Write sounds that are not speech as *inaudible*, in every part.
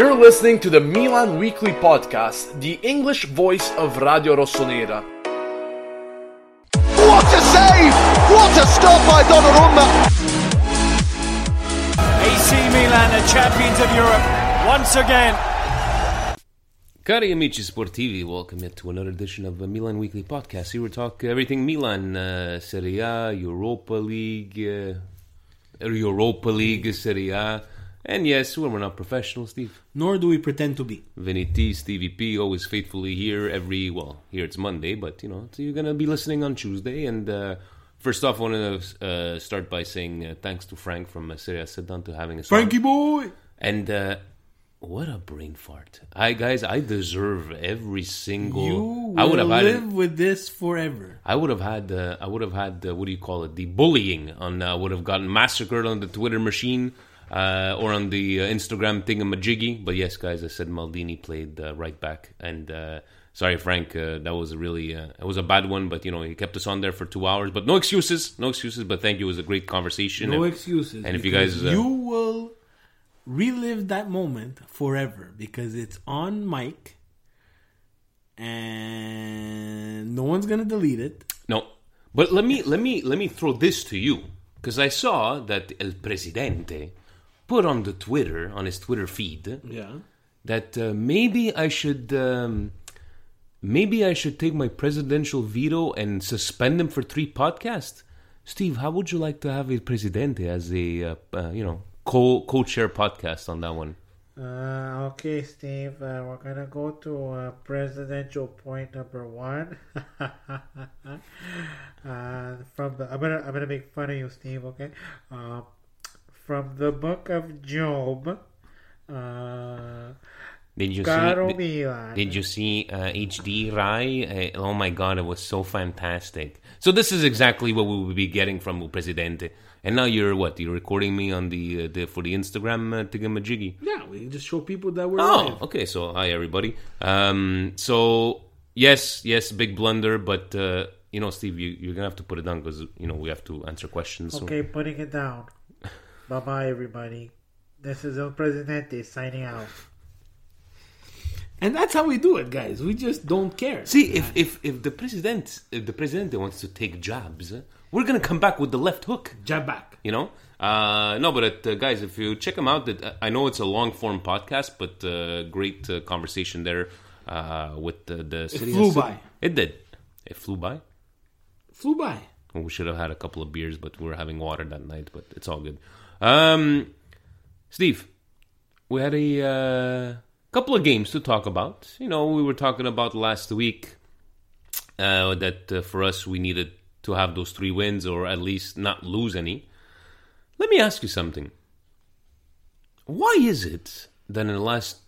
You're listening to the Milan Weekly Podcast, the English voice of Radio Rossonera. What a save! What a stop by Donnarumma! AC Milan are champions of Europe once again. Cari amici sportivi, welcome to another edition of the Milan Weekly Podcast. Here we talk everything Milan, uh, Serie A, Europa League, uh, Europa League, Serie A. And yes, we're not professional, Steve. Nor do we pretend to be. Vinny T, Stevie P, always faithfully here every, well, here it's Monday, but, you know, so you're going to be listening on Tuesday. And uh, first off, I want to uh, start by saying uh, thanks to Frank from uh, Serie A Sit Down to having us on. Frankie boy! And uh, what a brain fart! I guys, I deserve every single. You I would have had. live with this forever. I would have had. Uh, I would have had. Uh, what do you call it? The bullying on. Uh, would have gotten massacred on the Twitter machine uh, or on the uh, Instagram thingamajiggy. But yes, guys, I said Maldini played uh, right back, and uh, sorry, Frank, uh, that was a really. Uh, it was a bad one, but you know he kept us on there for two hours. But no excuses, no excuses. But thank you. It was a great conversation. No And- excuses. and if you guys, uh, you will relive that moment forever because it's on mic and no one's gonna delete it. No, but let me let me let me throw this to you because I saw that El Presidente put on the Twitter on his Twitter feed Yeah. that uh, maybe I should um, maybe I should take my presidential veto and suspend him for three podcasts. Steve, how would you like to have a Presidente as a uh, uh, you know co co chair podcast on that one? Uh, okay, Steve, uh, we're gonna go to uh, presidential point number one. *laughs* uh, from the, I'm gonna I'm gonna make fun of you, Steve. Okay, uh, from the book of Job. Uh, Did you Caro see? Milan. Did you see uh, HD Rai? Uh, oh my god, it was so fantastic. So this is exactly what we will be getting from El Presidente. And now you're what? You're recording me on the, uh, the for the Instagram uh, thingamajiggy. Yeah, we just show people that we're Oh, live. okay. So hi everybody. Um, so yes, yes, big blunder, but uh, you know, Steve, you, you're gonna have to put it down because you know we have to answer questions. so- okay, putting it down. Bye bye, everybody. This is El Presidente signing out. And that's how we do it, guys. We just don't care. See, if, if if the president if the president wants to take jobs, we're gonna come back with the left hook. Jab back. you know uh no but uh, guys if you check them out that i know it's a long form podcast but uh great uh, conversation there uh with the, the city flew by. it did it flew by Flew by. we should have had a couple of beers but we were having water that night but it's all good um steve we had a uh, couple of games to talk about you know we were talking about last week uh, that uh, for us we needed to have those three wins or at least not lose any. Let me ask you something. Why is it that in the last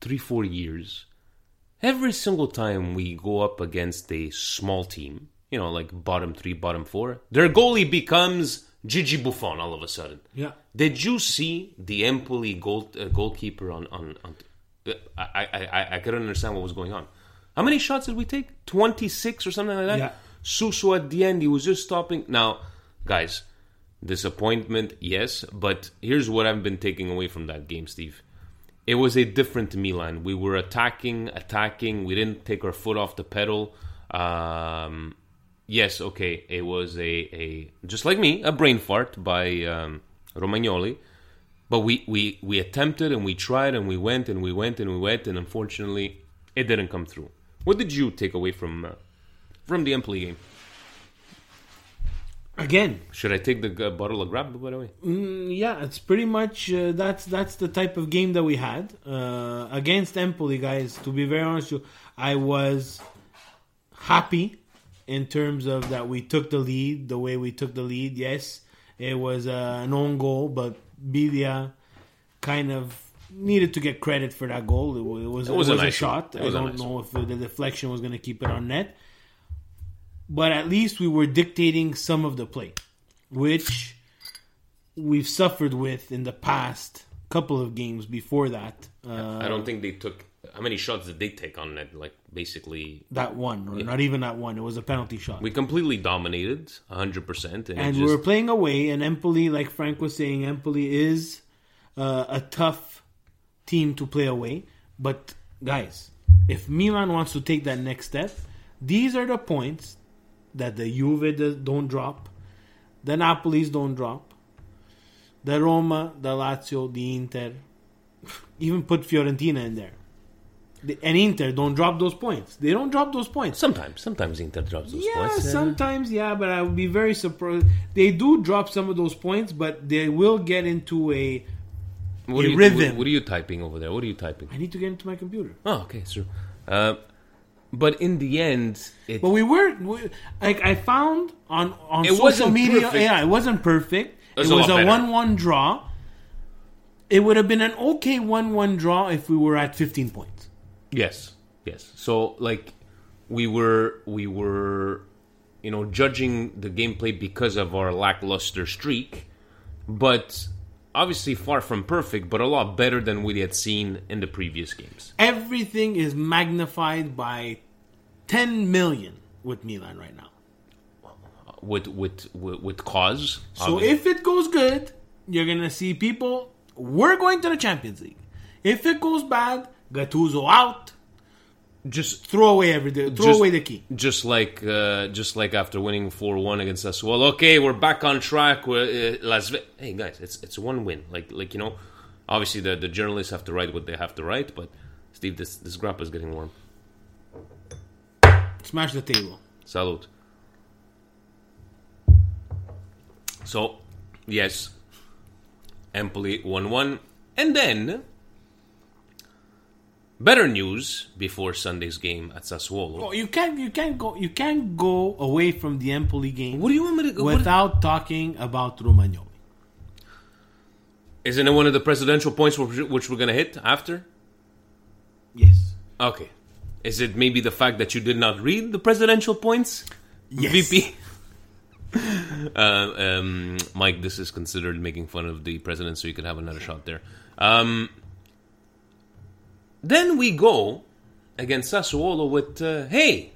three, four years, every single time we go up against a small team, you know, like bottom three, bottom four, their goalie becomes Gigi Buffon all of a sudden? Yeah. Did you see the Empoli goal, uh, goalkeeper on on? on I, I I I couldn't understand what was going on. How many shots did we take? 26 or something like that? Yeah. Suso at the end, he was just stopping. Now, guys, disappointment, yes, but here's what I've been taking away from that game, Steve. It was a different Milan. We were attacking, attacking. We didn't take our foot off the pedal. Um, yes, okay, it was a, a just like me, a brain fart by um, Romagnoli. But we, we, we attempted and we tried and we went and we went and we went and unfortunately it didn't come through. What did you take away from uh, from the Empoli game? Again, Should I take the uh, bottle of grab by the way? Mm, yeah, it's pretty much uh, that's that's the type of game that we had uh, against Empoli, guys. To be very honest, with you, I was happy in terms of that we took the lead the way we took the lead. Yes, it was uh, an own goal, but Biglia kind of needed to get credit for that goal. It, was It was a it was a nice shot. I was a don't nice know if the deflection was going to keep it on net, but at least we were dictating some of the play, which we've suffered with in the past couple of games before that. Uh, I don't think they took. How many shots did they take on net? Like basically, that one, or not even that one. It was a penalty shot. we completely dominated, hundred percent, and, and we just, were playing away, and Empoli, like Frank was saying, Empoli is uh, a tough team to play away. But guys, if Milan wants to take that next step, these are the points that the Juve don't drop, the Napoli's don't drop, the Roma, the Lazio, the Inter, *laughs* even put Fiorentina in there. The- And Inter don't drop those points. They don't drop those points. sometimes, sometimes Inter drops those Yeah, points. sometimes, yeah, but I would be very surprised. They do drop some of those points, but they will get into a. what a are you, rhythm. What, what are you typing over there? What are you typing? I need to get into my computer. Oh, okay, it's true. Uh, but in the end, it, But we were we, like I found on on It social wasn't media. perfect. Yeah, it wasn't perfect. was it a was lot a one-one draw. It would have been an okay one-one draw if we were at fifteen points. Yes, yes. So like we were we were you know judging the gameplay because of our lackluster streak, but obviously far from perfect, but a lot better than we had seen in the previous games. Everything is magnified by ten million with Milan right now. With with with, with cause. So obvi- if it goes good, you're gonna see people. We're going to the Champions League. If it goes bad, Gattuso out. just Throw away every throw Just- away the key. just like uh, just like after winning four one against us. Well, okay, we're back on track. We're, uh, Las Ve- hey guys, it's it's one win. Like like you know, obviously the the journalists have to write what they have to write, but Steve, this this grappa is getting warm. Smash the table. Salute. So, yes, Empoli 1 1. And then, better news before Sunday's game at Sassuolo. Oh, you can't you can't go you can't go away from the Empoli game What do you want me to go? what- without talking about Romagnoli. Isn't it one of the presidential points which which we're going to hit after? Yes. Okay. Is it maybe the fact that you did not read the presidential points? Yes. VP? *laughs* uh, um, Mike, this is considered making fun of the president, so you could have another shot there. Um, then we go against Sassuolo with, uh, hey,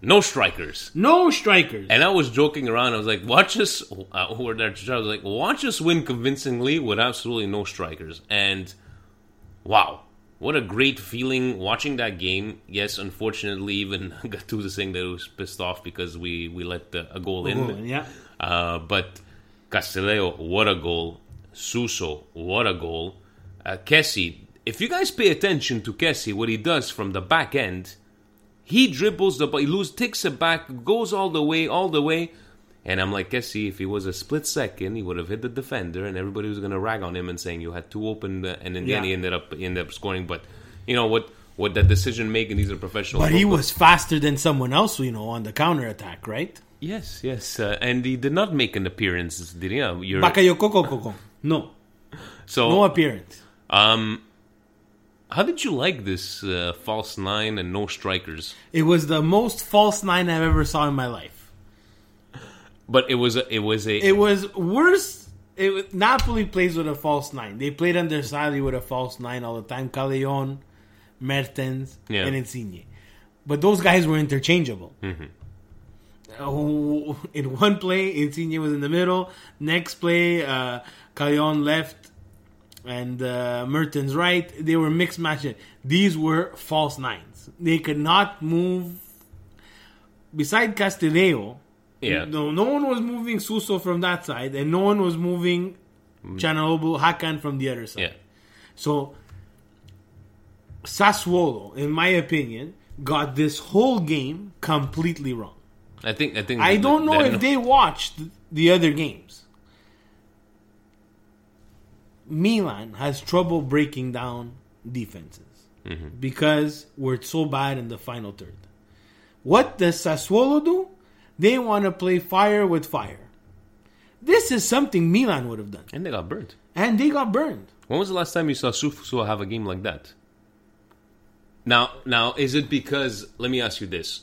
no strikers. No strikers. And I was joking around. I was like, watch us. Uh, over there, I was like, watch us win convincingly with absolutely no strikers. And wow, what a great feeling watching that game. Yes, unfortunately, even *laughs* Gattuso saying that he was pissed off because we, we let the, a goal in. Goal, yeah. Uh, but Castillejo, what a goal. Suso, what a goal. Uh, Kessie, if you guys pay attention to Kessie, what he does from the back end, he dribbles the ball, he loses, takes it back, goes all the way, all the way. And I'm like, Kessie, if he was a split second, he would have hit the defender, and everybody was going to rag on him and saying you had two open, uh, and then, Yeah. he ended up he ended up scoring. But you know what? What that decision making? These are professional. But he was faster than someone else you know on the counter attack, right? yes, yes, uh, and he did not make an appearance. Did he? Uh, you're- Bakayoko. No. so No appearance. Um, how did you like this uh, false nine and no strikers? It was the most false nine I've ever saw in my life. But it was a, it was a It was worse. It was, Napoli plays with a false nine. They played under Sarri with a false nine all the time. Callejon, Mertens, Yeah. and Insigne. but those guys were interchangeable. Oh, in one play, Insigne was in the middle. Next play, uh, left and uh, Mertens right. They were mixed matches. These were false nines. They could not move. Beside Castillejo, Yeah. no, no one was moving Suso from that side, and no one was moving Calhanoglu Hakan from the other side. Yeah. So Sassuolo, in my opinion, got this whole game completely wrong. I think I think I don't know if they watched the other games. Milan has trouble breaking down defenses mm-hmm. because we're so bad in the final third. What does Sassuolo do? They want to play fire with fire. This is something Milan would have done, and they got burned. and they got burned. When was the last time you saw Suso have a game like that? Now, now, is it because? Let me ask you this: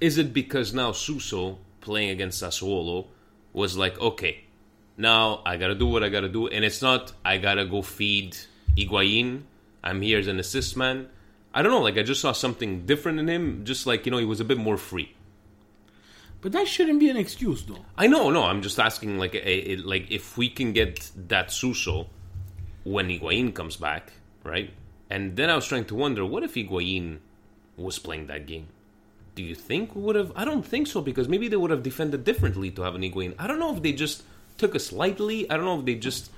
Is it because now Suso playing against Sassuolo was like, okay, now I gotta do what I gotta do, and it's not I gotta go feed Higuain. I'm here as an assist man. I don't know. Like I just saw something different in him. Just like you know, he was a bit more free. But that shouldn't be an excuse, though. I know, no. I'm just asking, like, a, a, like if we can get that Suso when Higuain comes back, right? And then I was trying to wonder, what if Higuain was playing that game? Do you think we would have? I don't think so because maybe they would have defended differently to have an Higuain. I don't know if they just took us lightly. I don't know if they just.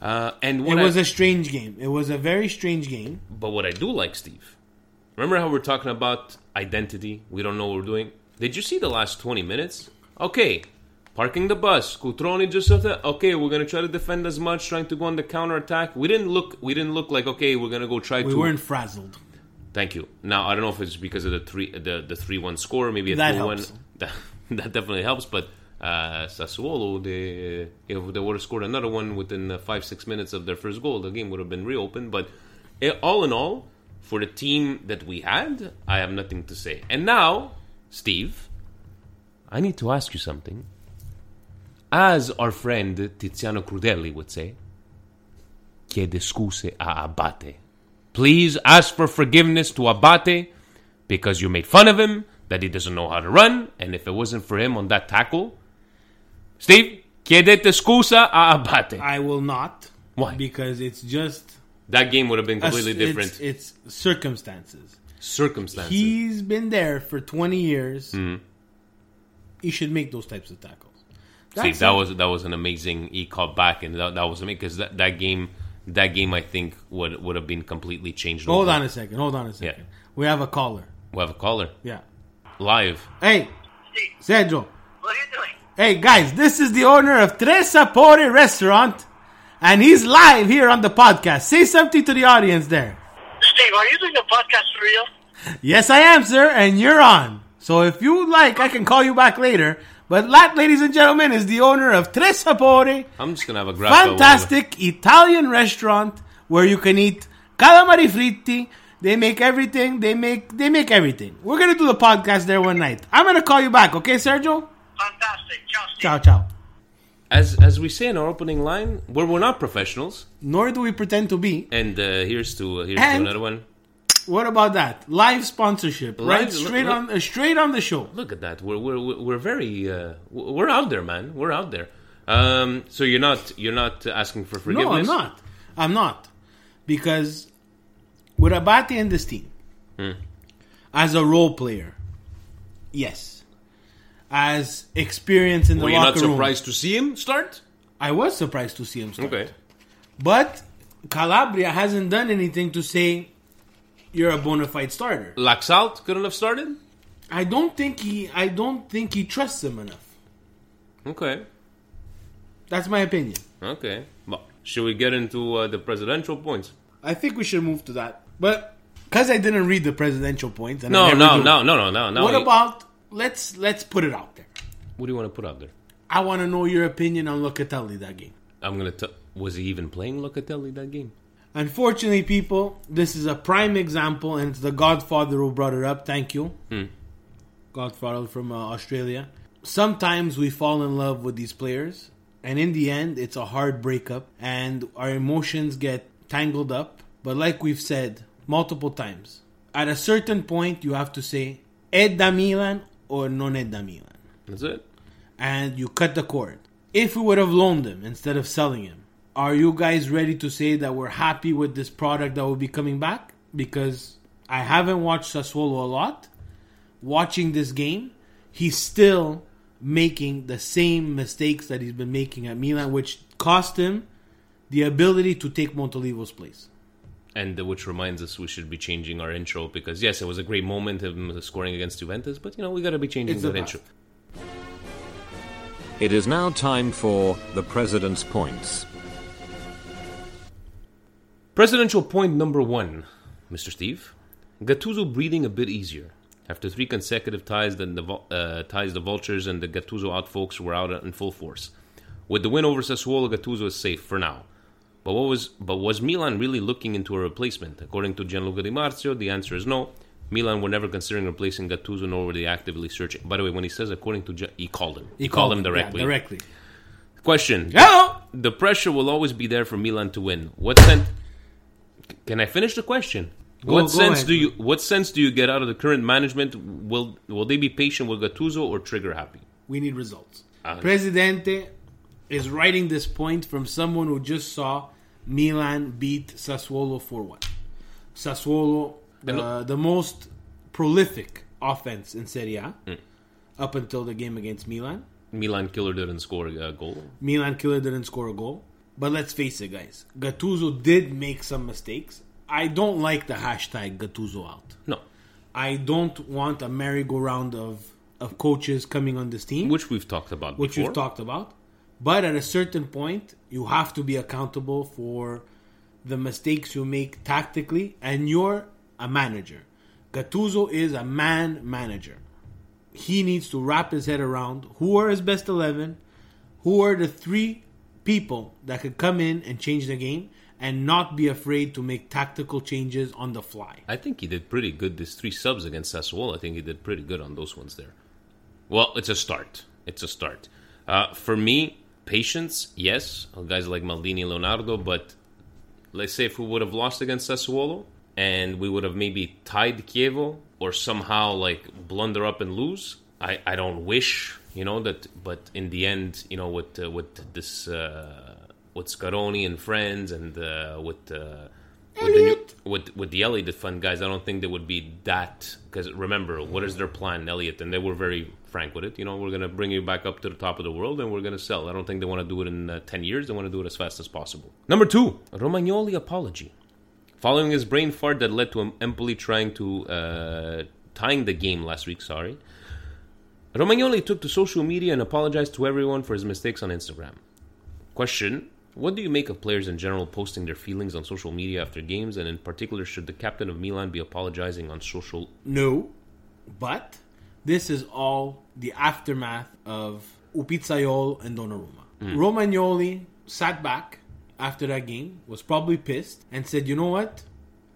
Uh, and It was I, a strange game. It was a very strange game. but what I do like, Steve, remember how we're talking about identity? We don't know what we're doing. Did you see the last 20 minutes? Okay, parking the bus. Cutrone just. Okay, we're gonna try to defend as much, trying to go on the counter attack. We didn't look. We didn't look like okay. We're gonna go try to We to. weren't frazzled. Thank you. Now I don't know if it's because of the three the the three one score, maybe a That two one. *laughs* That, that definitely helps. But uh, Sassuolo, they if they would have scored another one within uh, five six minutes of their first goal, the game would have been reopened. But eh, all in all, for the team that we had, I have nothing to say. And now, Steve, I need to ask you something. As our friend Tiziano Crudelli would say, chiede scuse a Abate. Please ask for forgiveness to Abate because you made fun of him, that he doesn't know how to run, and if it wasn't for him on that tackle. Steve, chiedete scusa a Abate. I will not. Why? Because it's just That game would have been a- completely it's- different. It's, circumstances. Circumstances. He's been there for 20 years. Mm-hmm. He should make those types of tackles. See, that it. was that was an amazing. He caught back, and that, that was amazing because that, that game, that game, I think would would have been completely changed. Hold over. on a second. Hold on a second. Yeah. We have a caller. We have a caller Yeah. live. Hey, Sergio. What are you doing? Hey, guys, this is the owner of Tres Sapore Restaurant, and he's live here on the podcast. Say something to the audience there. Steve, are you doing a podcast for real? Yes, I am, sir, and you're on. So if you like, I can call you back later. But that, ladies and gentlemen, is the owner of Tres Sapore, I'm just gonna have a graph. fantastic Italian restaurant where you can eat calamari fritti. They make everything. They make they make everything. We're gonna do the podcast there one night. I'm gonna call you back, okay, Sergio? Fantastic. Ciao, Steve. Ciao, ciao. As as we say in our opening line, we're we're not professionals, Nor do we pretend to be. and uh, here's to here's And- to another one. What about that live sponsorship? right, straight look- on, uh, straight on the show. Look at that. We're we're we're very uh, we're out there, man. We're out there. Um, so you're not you're not asking for forgiveness. No, I'm not. I'm not because with Abate in this team, Hmm. as a role player, yes, as experience in the Were you not locker room, surprised to see him start? I was surprised to see him start. Okay. But Calabria hasn't done anything to say you're a bona fide starter. Laxalt couldn't have started. I don't think he. I don't think he trusts him enough. Okay. That's my opinion. Okay. Well, should we get into uh, the presidential points? I think we should move to that. But because I didn't read the presidential points, and No, I no, no, no, no, no, no. What about let's let's put it out there. What do you want to put out there? I want to know your opinion on Locatelli that game. I'm gonna. T- was he even playing Locatelli that game? Unfortunately, people, this is a prime example, and it's the Godfather who brought it up. Thank you, Godfather from uh, Australia. Sometimes we fall in love with these players, and in the end, it's a hard breakup, and our emotions get tangled up. But like we've said multiple times, At a certain point, you have to say, è da Milan or non è da Milan. That's it. And you cut the cord. If we would have loaned him instead of selling him, are you guys ready to say that we're happy with this product that will be coming back? Because I haven't watched Sassuolo a lot. Watching this game, he's still making the same mistakes that he's been making at Milan, which cost him the ability to take Montolivo's place. And which reminds us we should be changing our intro because yes, it was a great moment of scoring against Juventus, but you know we got to be changing It's that the intro. It is now time for the President's Points. Presidential point number one, Mr. Steve. Gattuso breathing a bit easier. After three consecutive ties, then the uh, ties the Vultures and the Gattuso out folks were out in full force. With the win over Sassuolo, Gattuso is safe for now. But what was but was Milan really looking into a replacement? According to Gianluca Di Marzio, the answer is no. Milan were never considering replacing Gattuso, nor were they actively searching. By the way, when he says according to, he called him. He, called, him directly. yeah, directly. Question: Hello. The pressure will always be there for Milan to win. What sense? Can I finish the question? Go- what go sense ahead. do you what sense do you get out of the current management? Will will they be patient with Gattuso or trigger happy? We need results. Ah. Presidente is writing this point from someone who just saw Milan beat Sassuolo 4 1. Sassuolo, And the, most prolific offense in Serie A Hmm. up until the game against Milan. Milan killer didn't score a goal. Milan killer didn't score a goal. But let's face it, guys. Gattuso did make some mistakes. I don't like the hashtag Gattuso out. No, I don't want a merry-go-round of, of coaches coming on this team. which we've talked about which before. we've talked about. But at a certain point, you have to be accountable for the mistakes you make tactically, and you're a manager. Gattuso is a man manager. He needs to wrap his head around who are his best 11, who are the three people that could come in and change the game, and not be afraid to make tactical changes on the fly. I think he did pretty good. These three subs against Sassuolo, I think he did pretty good on those ones there. Well, it's a start. It's a start. Uh, for me, patience, yes. Guys like Maldini, Leonardo, but let's say if we would have lost against Sassuolo and we would have maybe tied Chievo or somehow like blunder up and lose, I, I don't wish, you know, that. But in the end, you know, with uh, with this uh, with Scaroni and friends and uh, with. Uh, with the, new, with with the Elliott fund guys, I don't think they would be that. Because remember, what is their plan, Elliott? And they were very frank with it. You know, we're going to bring you back up to the top of the world, and we're going to sell. I don't think they want to do it in uh, ten years. They want to do it as fast as possible. Number two, Romagnoli apology. Following his brain fart that led to Empoli trying to uh, tying the game last week. Sorry, Romagnoli took to social media and apologized to everyone for his mistakes on Instagram. Question What do you make of players in general posting their feelings on social media after games, and in particular, should the captain of Milan be apologizing on social? No, but this is all the aftermath of Upizzaiol and Donnarumma. Hmm. Romagnoli sat back after that game, was probably pissed, and said, "You know what?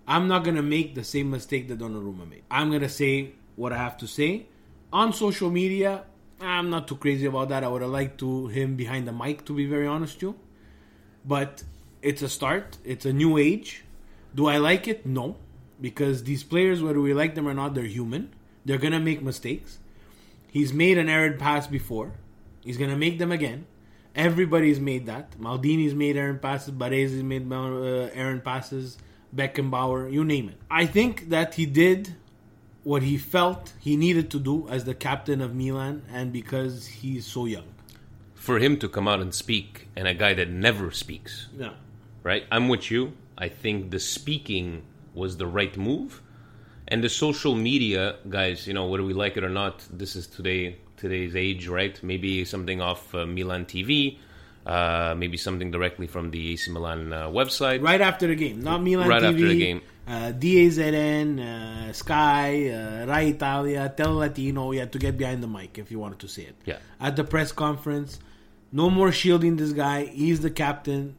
I'm not gonna make the same mistake that Donnarumma made. I'm gonna say what I have to say on social media. I'm not too crazy about that. I would have liked to him behind the mic, to be very honest with you. But it's a start. It's a new age. Do I like it? No, because these players, whether we like them or not, they're human. They're gonna make mistakes. He's made an errant pass before. He's gonna make them again. Everybody's made that. Maldini's made errant passes. Baresi's made uh, errant passes. Beckenbauer, you name it. I think that he did what he felt he needed to do as the captain of Milan, and because he's so young. For him to come out and speak, and a guy that never speaks, Yeah. right? I'm with you. I think the speaking was the right move, and the social media guys. You know, whether we like it or not, this is today today's age, right? Maybe something off uh, Milan TV, uh, maybe something directly from the AC Milan uh, website. Right after the game, not Milan TV. Right TV. after the game. Uh, DAZN, uh, Sky, uh, Rai Italia, Tel Latino. You had to get behind the mic if you wanted to see it. Yeah. At the press conference, no more shielding this guy. He's the captain.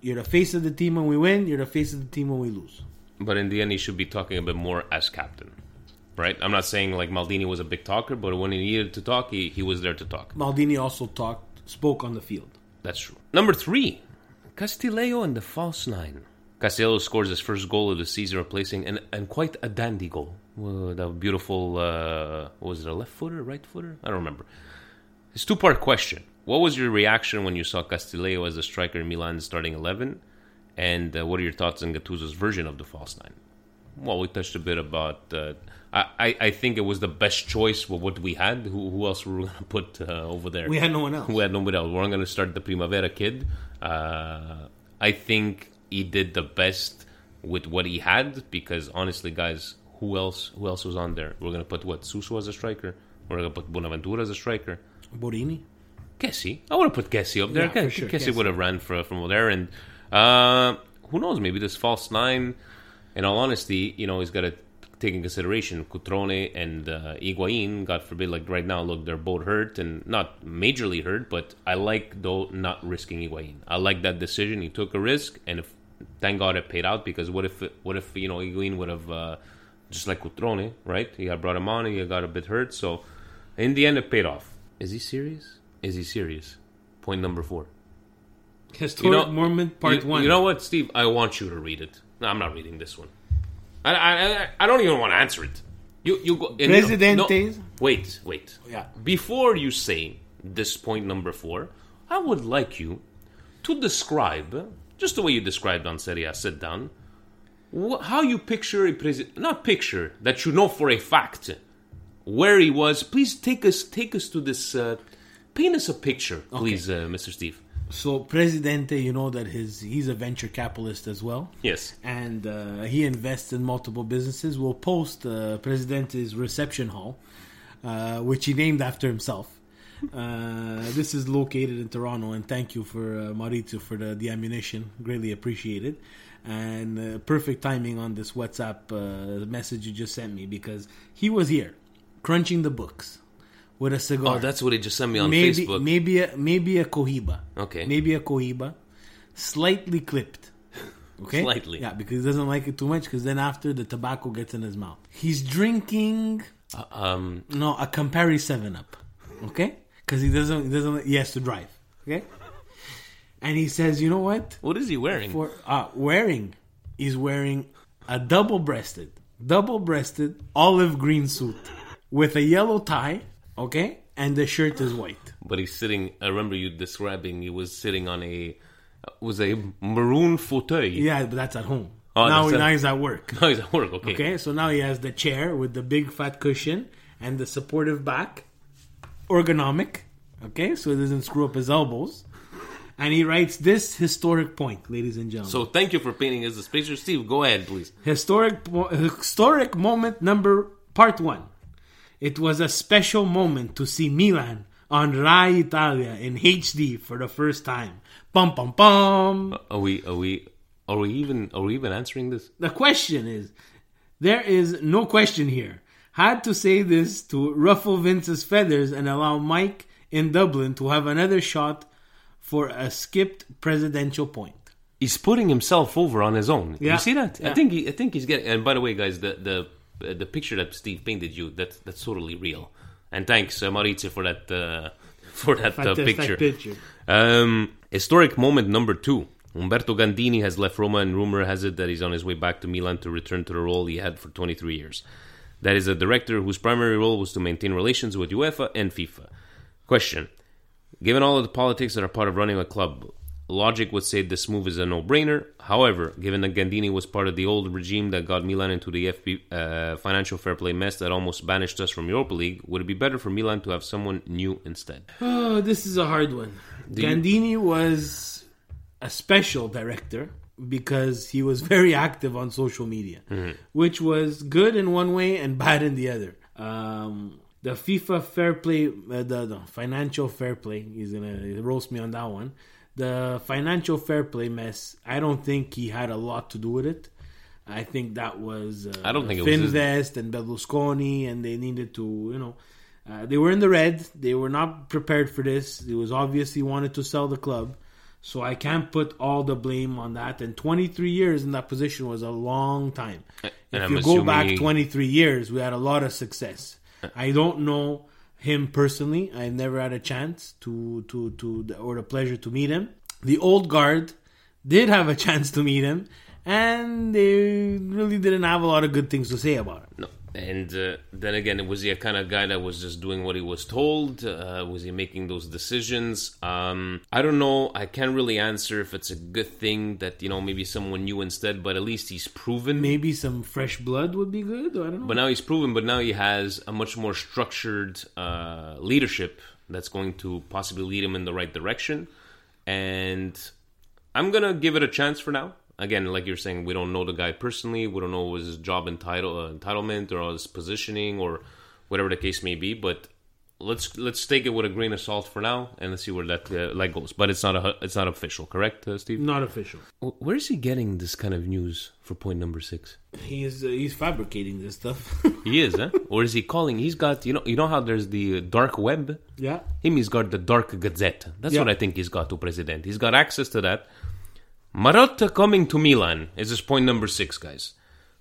You're the face of the team when we win. You're the face of the team when we lose. But in the end, he should be talking a bit more as captain, right? I'm not saying like Maldini was a big talker, but when he needed to talk, he, he was there to talk. Maldini also talked, spoke on the field. That's true. Number three, Castillejo and the false nine. Castillejo scores his first goal of the season, replacing and, and quite a dandy goal. Uh, that beautiful, uh, what was it, a left footer, right footer? I don't remember. It's two part question What was your reaction when you saw Castillejo as a striker in Milan's starting 11? And uh, what are your thoughts on Gattuso's version of the false nine? Well, we touched a bit about. Uh, I, I, think it was the best choice with what we had. Who, who else were we going *laughs* to put uh, over there? We had no one else. We had nobody else. We weren't going to start the Primavera kid. Uh, I think he did the best with what he had because honestly, guys, who else? Who else was on there? We're going to put what Suso as a striker. We're going to put Bonaventura as a striker. Borini. Kessie. I would have put Kessie up there. Yeah, for Kessie, sure, Kessie. would have ran for, from there. And uh, who knows? Maybe this false nine, in all honesty, you know, he's got to take in consideration Cutrone and uh, Higuain. God forbid, like right now, look, they're both hurt and not majorly hurt, but I like, though, not risking Higuain. I like that decision. He took a risk, and if thank God it paid out because what if, what if you know, Higuain would have, uh, just like Cutrone, right? He got brought him on, he got a bit hurt. So in the end, it paid off. Is he serious? Is he serious? Point number four. Historic moment, part you, one. You know what, Steve? I want you to read it. No, I'm not reading this one. I, I, I, I don't even want to answer it. You, you go. and you know- Presidentes. no, wait, wait. Yeah. Before you say this point number four, I would like you to describe, just the way you described on Serie A, sit down, wh- how you picture a president. Not picture that you know for a fact where he was. Please take us, take us to this. Uh, paint us a picture, please, uh, Mr. Steve. So Presidente, you know that his he's a venture capitalist as well. Yes. and uh, he invests in multiple businesses. We'll post uh, Presidente's reception hall, uh, which he named after himself. Uh, this is located in Toronto, and thank you for uh, for the, the ammunition. Greatly appreciated. And uh, perfect timing on this WhatsApp uh, message you just sent me because he was here crunching the books with a cigar. Oh, that's what he just sent me on maybe, Facebook. Maybe a, maybe a Cohiba. Okay. Maybe a Cohiba, slightly clipped. *laughs* Okay. Slightly. Yeah, because he doesn't like it too much. Because then after the tobacco gets in his mouth, he's drinking Uh, um, no a Campari Seven Up. Okay. Because he doesn't. He doesn't. He has to drive. Okay. And he says, you know what? what is he wearing? For uh, wearing, he's wearing a double-breasted, double-breasted olive green suit with a yellow tie. Okay, and the shirt is white. but he's sitting. I remember you describing. He was sitting on a was a maroon fauteuil. Yeah, but that's at home. Oh, now, now he's at work. *laughs* No, he's at work. Okay. Okay, so now he has the chair with the big fat cushion and the supportive back, ergonomic. Okay, so it doesn't screw up his elbows. And he writes this historic point, ladies and gentlemen. So thank you for painting us this picture, Steve. Go ahead, please. historic, historic moment number part one. It was a special moment to see Milan on Rai Italia in HD for the first time. Pum pum pum. Are we? Are we? Are we even? Are we even answering this? The question is there is no question here. Had to say this to ruffle Vince's feathers and allow Mike in Dublin to have another shot for a skipped presidential point. He's putting himself over on his own. Yeah. You see that? I think. He, I think he's getting. And by the way, guys, the the uh, the picture that Steve painted you that's that's totally real. And thanks, uh, Maurizio, for that uh, *laughs* for that uh, picture. picture. Um, historic moment number two. Umberto Gandini has left Roma, and rumor has it that he's on his way back to Milan to return to the role he had for 23 years. That is a director whose primary role was to maintain relations with UEFA and FIFA. Question Given all of the politics that are part of running a club, logic would say this move is a no brainer. However, given that Gandini was part of the old regime that got Milan into the FB, uh, financial fair play mess that almost banished us from Europa League, would it be better for Milan to have someone new instead? *sighs* Oh, this is a hard one. Do you- Gandini was a special director because he was *laughs* very active on social media, Mm-hmm. which was good in one way and bad in the other. Um, the FIFA fair play, uh, the, the financial fair play, he's gonna roast me on that one. The financial fair play mess, I don't think he had a lot to do with it. I think that was uh, I don't think it was his- Fininvest and Berlusconi, and they needed to, you know, uh, they were in the red. They were not prepared for this. It was obvious he wanted to sell the club, so I can't put all the blame on that. And 23 years in that position was a long time. And if I'm you go back 23 years, we had a lot of success. I don't know him personally. I've never had a chance to to to or the pleasure to meet him. The old guard did have a *laughs* chance to meet him, and they really didn't have a lot of good things to say about him. No. And uh, then again, was he a kind of guy that was just doing what he was told? Uh, was he making those decisions? Um, I don't know. I can't really answer if it's a good thing that you know maybe someone new instead, but at least he's proven. Maybe some fresh blood would be good. I don't know. But now he's proven. But now he has a much more structured uh, leadership that's going to possibly lead him in the right direction. And I'm gonna give it a chance for now. Again, like you're saying, we don't know the guy personally. We don't know his job entitle uh, entitlement or his positioning or whatever the case may be. But let's let's take it with a grain of salt for now, and let's see where that uh, leg goes. But it's not a it's not official, correct, uh, Steve? Not official. Where is he getting this kind of news for point number six? He's uh, he's fabricating this stuff. *laughs* He is, huh? or is he calling? He's got you know you know how there's the uh, dark web. yeah. Him, he's got the Dark Gazette. That's Yeah. what I think he's got to President. He's got access to that. Marotta coming to Milan is his point number six, guys.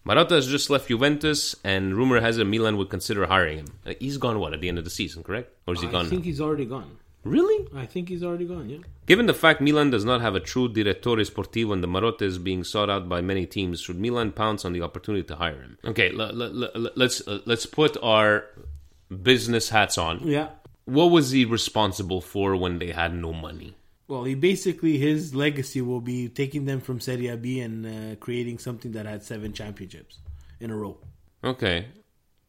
Marotta has just left Juventus, and rumor has it Milan would consider hiring him. Uh, He's gone, what, at the end of the season, correct? Or is he I gone? I think now? he's already gone. Really? I think he's already gone. Yeah. Given the fact Milan does not have a true direttore sportivo and the Marotta is being sought out by many teams, should Milan pounce on the opportunity to hire him? Okay, l- l- l- let's uh, let's put our business hats on. Yeah. What was he responsible for when they had no money? Well, he basically his legacy will be taking them from Serie B and uh, creating something that had seven championships in a row. Okay,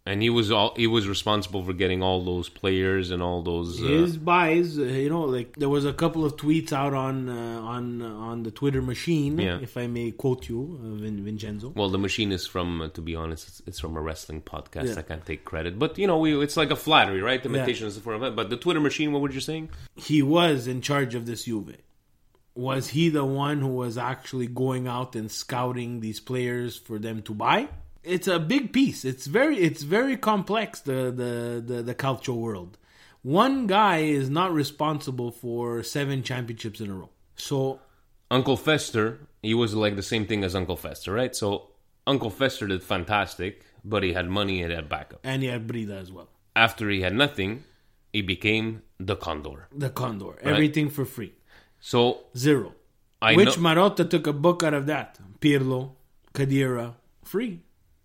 and he was all he was responsible for getting all those players and all those. Uh, His buys, uh, you know, like there was a couple of tweets out on uh, on on the Twitter machine, Yeah. if I may quote you, uh, Vin- Vincenzo. well, the machine is from, uh, to be honest, it's, it's from a wrestling podcast. Yeah. I can't take credit, but you know, we it's like a flattery, right? Yeah. Imitation is the form of it. But the Twitter machine, what were you saying? He was in charge of this Juve. Was he the one who was actually going out and scouting these players for them to buy? It's a big piece. It's very it's very complex the the the, the culture world. One guy is not responsible for seven championships in a row. So Uncle Fester, he was like the same thing as Uncle Fester, right? So Uncle Fester did fantastic, but he had money and had backup. and he had Braida as well. After he had nothing, he became the Condor. The Condor. Everything for free. So Zero. I Which know Marotta took a book out of that. Pirlo, Khedira, free.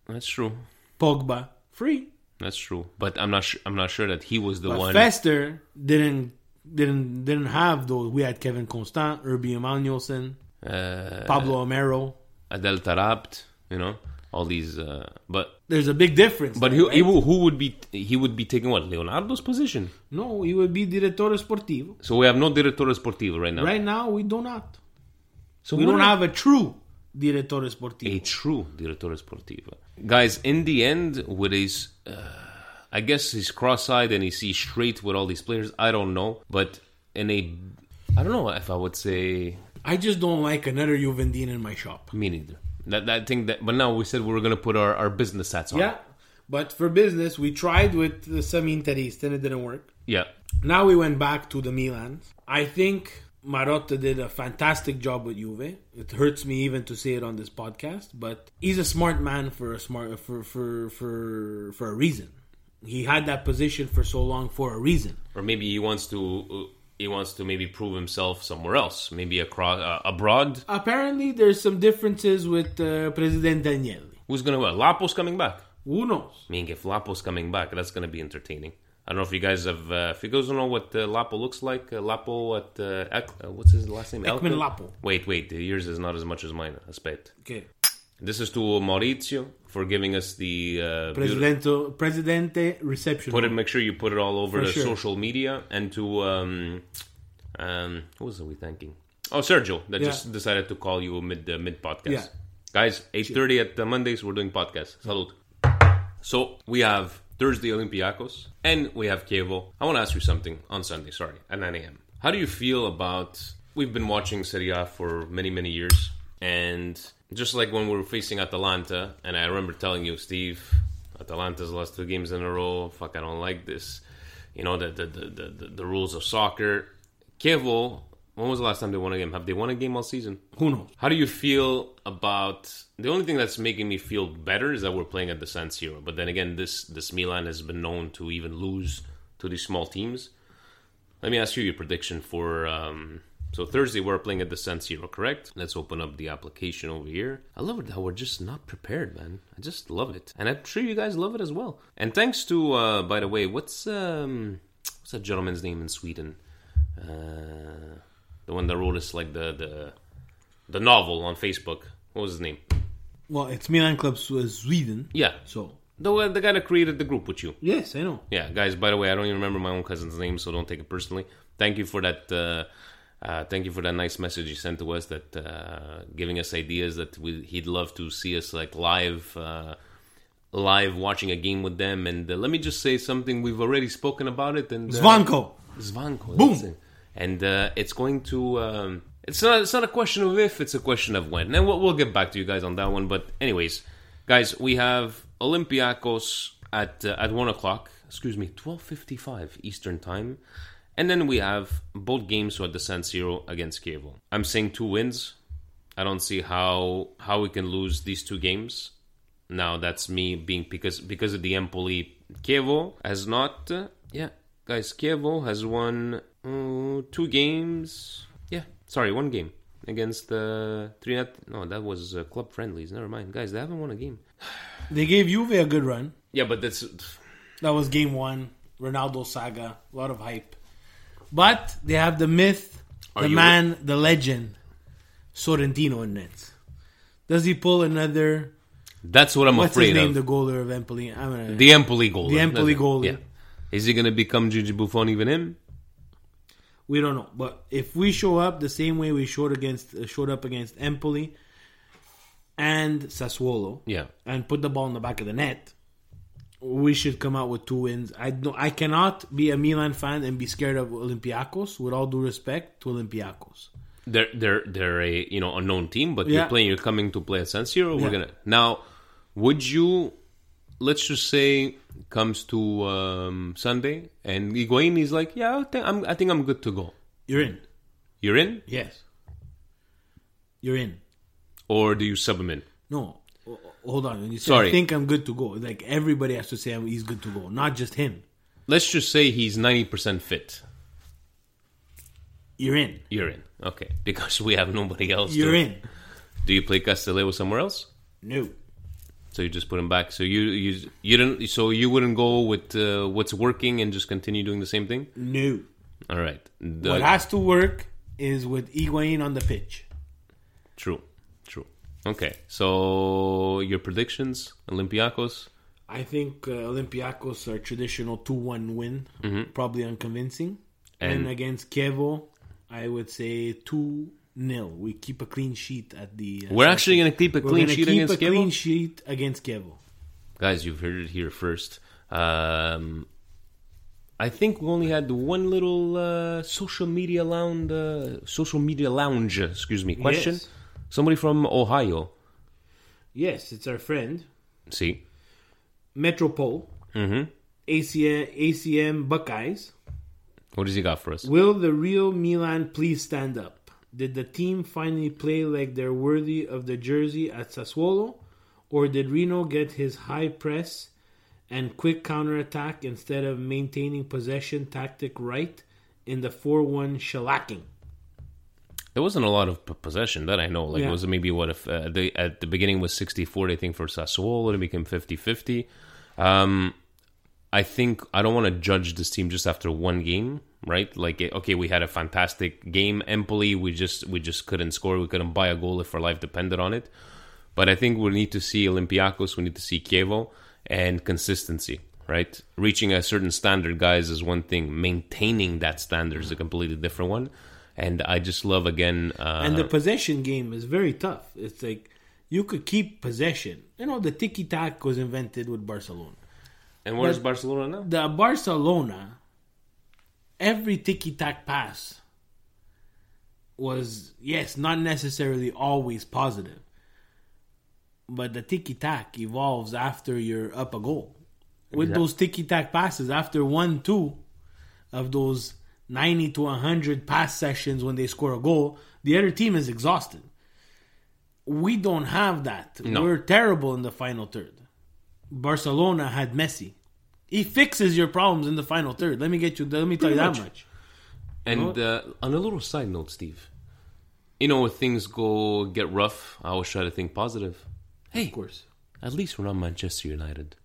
That's true. Pogba, free. That's true. But I'm not sure. I'm not sure that he was the But one. Fester didn't didn't didn't have those. We had Kevin Constant, Urby Emanuelson, uh, Pablo Armero. Adel Taarabt, you know, all these. Uh, but There's a big difference. but there, he, right? who who would be he would be taking what Leonardo's position. no, he would be direttore sportivo. So we have no direttore sportivo right now. Right now, we do not. So We don't have a true direttore sportivo. a true direttore sportivo. Guys, in the end, with his, uh, I guess he's cross-eyed and he sees straight with all these players. I don't know, but in a, I don't know if I would say I just don't like another Juvendine in my shop. me neither. That that thing that, but now we said we were gonna put our, our business hats on. Yeah, but for business, we tried with the some and it didn't work. yeah. Now we went back to the Milan. I think Marotta did a fantastic job with Juve. It hurts me even to say it on this podcast, but he's a smart man for a smart for for for for a reason. He had that position for so long for a reason. Or maybe he wants to. He wants to maybe prove himself somewhere else, maybe across uh, abroad. Apparently, there's some differences with uh, President Agnelli. Who's gonna? Well, Lapo's coming back. Who knows? I mean, if Lapo's coming back, that's going to be entertaining. I don't know if you guys have, uh, if you guys don't know what uh, Lapo looks like. Uh, Lapo at, uh, Ek, uh, what's his last name? Ekman Elka? Lapo. Wait, wait, yours is not as much as mine. Aspetta. Okay. This is to Maurizio for giving us the uh, Presidente, Presidente reception. Put it. Make sure you put it all over For the sure. social media and to um, um, who was we thanking? Oh, Sergio, that Yeah. just decided to call you mid uh, mid podcast. Yeah. Guys, eight thirty at uh, Mondays we're doing podcasts. Salute. So we have Thursday Olympiacos and we have Chievo. I want to ask you something on Sunday. Sorry, at nine a.m. How do you feel about? We've been watching Serie A for many many years, and just like when we were facing Atalanta, and I remember telling you, Steve, Atalanta's lost two games in a row. Fuck, I don't like this. You know the the the, the, the, the rules of soccer. Chievo. When was the last time they won a game? Have they won a game all season? Who knows? How do you feel about the only thing that's making me feel better is that we're playing at the San Siro. But then again, this this Milan has been known to even lose to these small teams. Let me ask you your prediction for um, So Thursday we're playing at the San Siro, correct? Let's open up the application over here. I love it how we're just not prepared, man. I just love it, and I'm sure you guys love it as well. And thanks to, uh, by the way, what's um, what's that gentleman's name in Sweden? Uh, the one that wrote us like the the the novel on Facebook. What was his name? Well, it's Milan Club Sweden. Yeah, So the uh, the guy that created the group with you. yes, I know. Yeah, guys. By the way, I don't even remember my own cousin's name, so don't take it personally. Thank you for that. Uh, uh, thank you for that nice message you sent to us, that uh, giving us ideas that we, he'd love to see us like live, uh, live watching a game with them. And uh, let me just say something we've already spoken about it. And Zvanko. Zvanko. Boom. And uh, it's going to. Um, it's not. It's not a question of if. It's a question of when. And we'll, we'll get back to you guys on that one. But anyways, guys, we have Olympiacos at uh, at one o'clock. Excuse me, twelve fifty five Eastern time. And then we have both games at the San Siro against Chievo. I'm saying two wins. I don't see how how we can lose these two games. Now that's me being because because of the Empoli. Chievo has not. Uh, yeah, guys, Chievo has won uh, two games. Yeah, sorry, one game against the uh, three. Net, no, that was uh, club friendlies. Never mind, guys. They haven't won a game. *sighs* They gave Juve a good run. Yeah, but that's That was game one. Ronaldo saga. A lot of hype. But they have the myth, Are the man, the legend, Sorrentino in nets. Does he pull another? that's what I'm What's afraid his name? of. The goaler of Empoli. I'm gonna, The Empoli goalie. The Empoli goalie. Yeah. Is he going to become Gigi Buffon even him? We don't know. But if we show up the same way we showed against uh, showed up against Empoli and Sassuolo, Yeah. and put the ball in the back of the net, we should come out with two wins. I don't, I cannot be a Milan fan and be scared of Olympiacos. With all due respect to Olympiacos, They're they're they're a you know unknown team, but Yeah. you're playing. You're coming to play at San Siro. Yeah. We're gonna now. Would you? Let's just say comes to um, Sunday and Higuain is like, yeah, I think I'm, I think I'm good to go. you're in. You're in, Yes, you're in. or do you sub him in? No, hold on. When you say Sorry. I think I'm good to go, like everybody has to say he's good to go, not just him. Let's just say he's ninety percent fit. You're in. You're in, okay, *laughs* because we have nobody else. You're to- in. Do you play Castillejo somewhere else? No. So you just put them back. So you you you didn't. So you wouldn't go with uh, what's working and just continue doing the same thing. No. All right. The- what has to work is with Higuain on the pitch. true. True. Okay. So your predictions, Olympiacos. I think uh, Olympiacos are traditional 2 1 win, probably unconvincing. And, Mm-hmm. And- against Chievo, I would say 2 0. We keep a clean sheet at the. Uh, We're actually going to keep a We're clean sheet keep against a Chievo. clean sheet against Chievo. Guys, you've heard it here first. Um, I think we only had one little uh, social media lounge. Uh, social media lounge. Excuse me. Question. Yes. Somebody from Ohio. Yes, it's our friend. See. Metropole. Mm-hmm. ACM, ACM Buckeyes. What does he got for us? Will the real Milan please stand up? Did the team finally play like they're worthy of the jersey at Sassuolo? Or did Rino get his high press and quick counterattack instead of maintaining possession tactic right in the 4 1 shellacking? There wasn't a lot of possession that I know. Like Yeah. it was maybe what if uh, the at the beginning was 60-40, I think for Sassuolo it became 50-50. Um, I think I don't want to judge this team just after one game, right? Like eh, okay, we had a fantastic game. Empoli, we just we just couldn't score. We couldn't buy a goal if our life depended on it. But I think we need to see Olympiacos, we need to see Chievo and consistency, right? Reaching a certain standard, guys, is one thing. Maintaining that standard is a completely different one. And I just love again. Uh, And the possession game is very tough. It's like you could keep possession. You know, the tiki tac was invented with Barcelona. and where's Barcelona now? the Barcelona, every tiki tac pass was yes, not necessarily always positive, but the tiki tac evolves after you're up a goal. With those tiki tac passes, after one two of those ninety to hundred pass sessions when they score a goal, the other team is exhausted. We don't have that. No. We're terrible in the final third. Barcelona had Messi. He fixes your problems in the final third. Let me get you. Let me tell you that much. much. And uh, on a little side note, Steve, you know, when things go get rough, I always try to think positive. Hey, Of course. at least we're not Manchester United.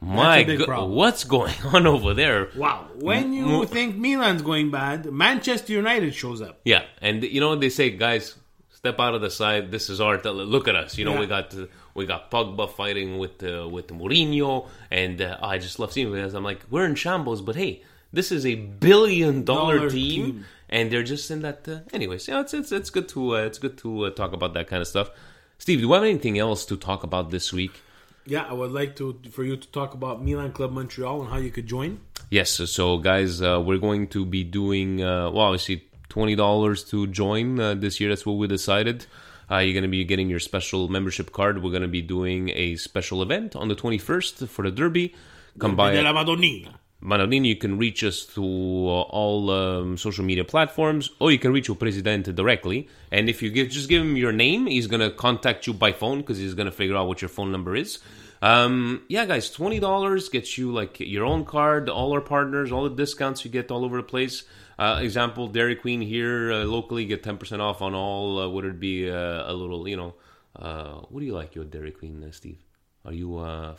My big God, problem. what's going *laughs* on over there? Wow. When you Mo- think Milan's going bad, Manchester United shows up. Yeah, and you know they say, guys, step out of the side. This is art. Look at us. You know, Yeah. we got uh, we got Pogba fighting with uh, with Mourinho, and uh, I just love seeing it. I'm like, we're in shambles, but hey, this is a billion dollar Dollar team, team. and they're just in that. Uh, anyways, yeah, it's it's it's good to uh, it's good to uh, talk about that kind of stuff. Steve, do you have anything else to talk about this week? Yeah, I would like to for you to talk about Milan Club Montreal and how you could join. Yes, so, so guys, uh, we're going to be doing uh, well. Obviously, twenty dollars to join uh, this year. That's what we decided. Uh, you're going to be getting your special membership card. We're going to be doing a special event on the twenty first for the Derby. Come by. Della Madonnina. Manolini, you can reach us through uh, all um, social media platforms, or you can reach your president directly. And if you give, just give him your name, he's gonna contact you by phone because he's gonna figure out what your phone number is. Um, yeah, guys, twenty dollars gets you like your own card, all our partners, all the discounts you get all over the place. Uh, example, Dairy Queen here uh, locally get ten percent off on all. Uh, would it be uh, a little, you know, uh, what do you like your Dairy Queen, uh, Steve? Are you uh,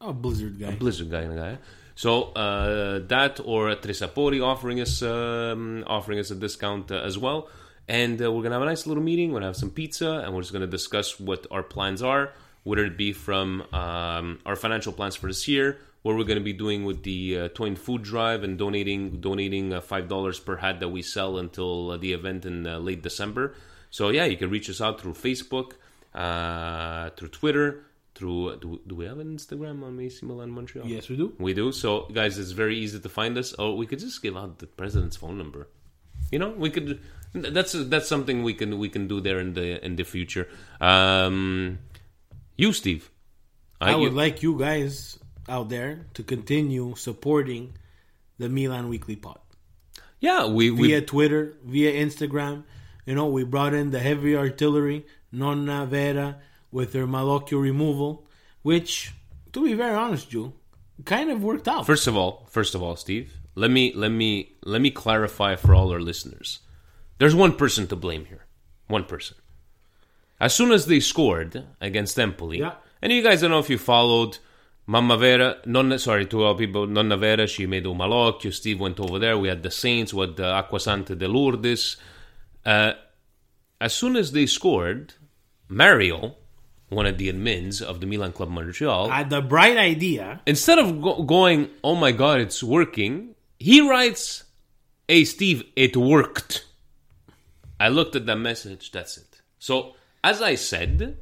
Oh, Blizzard guy. A Blizzard guy, guy. So uh, that or Tresapori offering us um, offering us a discount uh, as well, and uh, we're gonna have a nice little meeting. We're gonna have some pizza, and we're just gonna discuss what our plans are. Whether it be from um, our financial plans for this year, what we're gonna be doing with the uh, Toyin Food Drive, and donating donating uh, five dollars per hat that we sell until uh, the event in uh, late December. So yeah, you can reach us out through Facebook, uh, through Twitter, through do, do we have an Instagram on AC Milan Montreal? Yes, we do. We do. So, guys, it's very easy to find us. Or we could just give out the president's phone number. You know, we could. That's that's something we can we can do there in the in the future. Um, you, Steve. I you- would like you guys out there to continue supporting the Milan Weekly Pod yeah, we we via Twitter, via Instagram. You know, we brought in the heavy artillery, Nonna Vera, with her malocchio removal, which, to be very honest, Jew, kind of worked out. First of all, first of all, Steve, let me let me let me clarify for all our listeners. There's one person to blame here. One person. As soon as they scored against Empoli, Yeah. and you guys don't know if you followed Mamma Vera, non sorry to all people, Nonna Vera, she made a malocchio, Steve went over there, we had the Saints, we had the Acquasante de Lourdes. Uh, as soon as they scored, Mario, one of the admins of the Milan Club Montreal, had the bright idea. instead of go- going, oh my god, it's working, he writes, hey Steve, it worked. I looked at that message, that's it. So, as I said,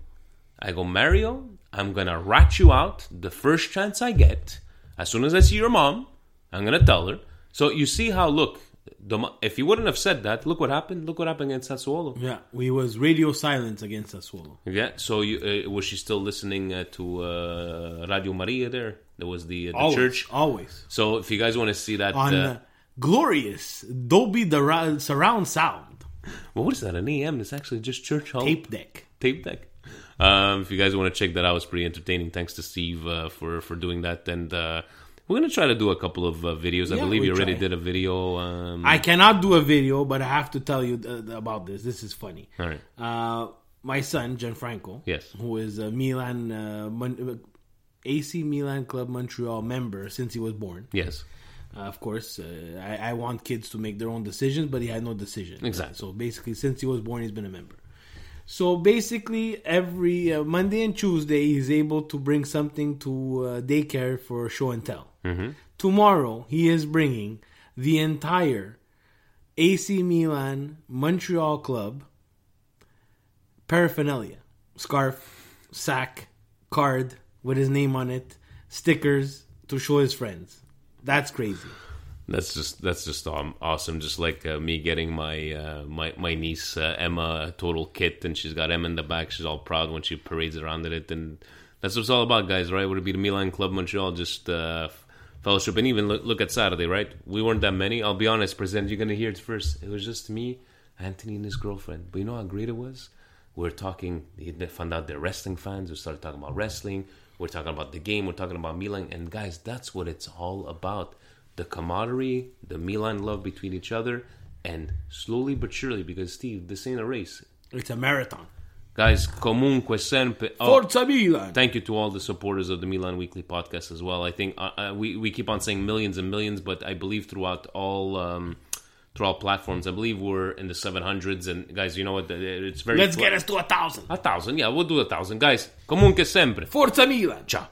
I go, Mario, I'm gonna rat you out the first chance I get. As soon as I see your mom, I'm gonna tell her. So, you see how, look, the, if you wouldn't have said that, look what happened. Look what happened against Sassuolo. Yeah, we was radio silence against Sassuolo. Yeah, so you, uh, was she still listening uh, to uh, Radio Maria there? There was the, uh, the Always, church. always So if you guys want to see that, on uh, uh, glorious Dolby the surround sound well, what is that? An AM? It's actually just church hall tape deck. tape deck. Um, if you guys want to check that out, it's pretty entertaining. Thanks to Steve uh, for for doing that, and uh, we're gonna try to do a couple of uh, videos. I Yeah, believe we you already try. did a video. Um, I cannot do a video, but I have to tell you uh, about this. This is funny. all right. Uh, my son Gianfranco, Yes. who is a Milan uh, Mon- AC Milan Club Montreal member since he was born. Yes. Uh, of course, uh, I, I want kids to make their own decisions, but he had no decision. Exactly. So basically, since he was born, he's been a member. So basically, every uh, Monday and Tuesday, he's able to bring something to uh, daycare for show and tell. Tomorrow, he is bringing the entire AC Milan Montreal club paraphernalia scarf, sack, card with his name on it, stickers to show his friends. That's crazy. That's just that's just awesome. Just like uh, me getting my uh, my my niece uh, Emma total kit, and she's got Emma in the back. She's all proud when she parades around in it, and that's what it's all about, guys. Right? Would it be the Milan Club Montreal? Just uh, fellowship, and even look, look at Saturday, right? We weren't that many. I'll be honest, President. You're gonna hear it first. It was just me, Anthony, and his girlfriend. But you know how great it was. We are talking. They found out they're wrestling fans. We started talking about wrestling. We're talking about the game. We're talking about Milan, and guys, that's what it's all about the camaraderie, the Milan love between each other, And slowly but surely, because Steve, this ain't a race. It's a marathon. Guys, comunque sempre. Oh, Forza Milan. Thank you to all the supporters of the Milan Weekly podcast as well. I think uh, uh, we we keep on saying millions and millions, but I believe throughout all um, through all platforms, I believe we're in the seven hundreds. And guys, you know what? It's very Let's get us to a thousand. a thousand. Yeah, we'll do a thousand, guys. Comunque sempre. Forza Milan. Ciao.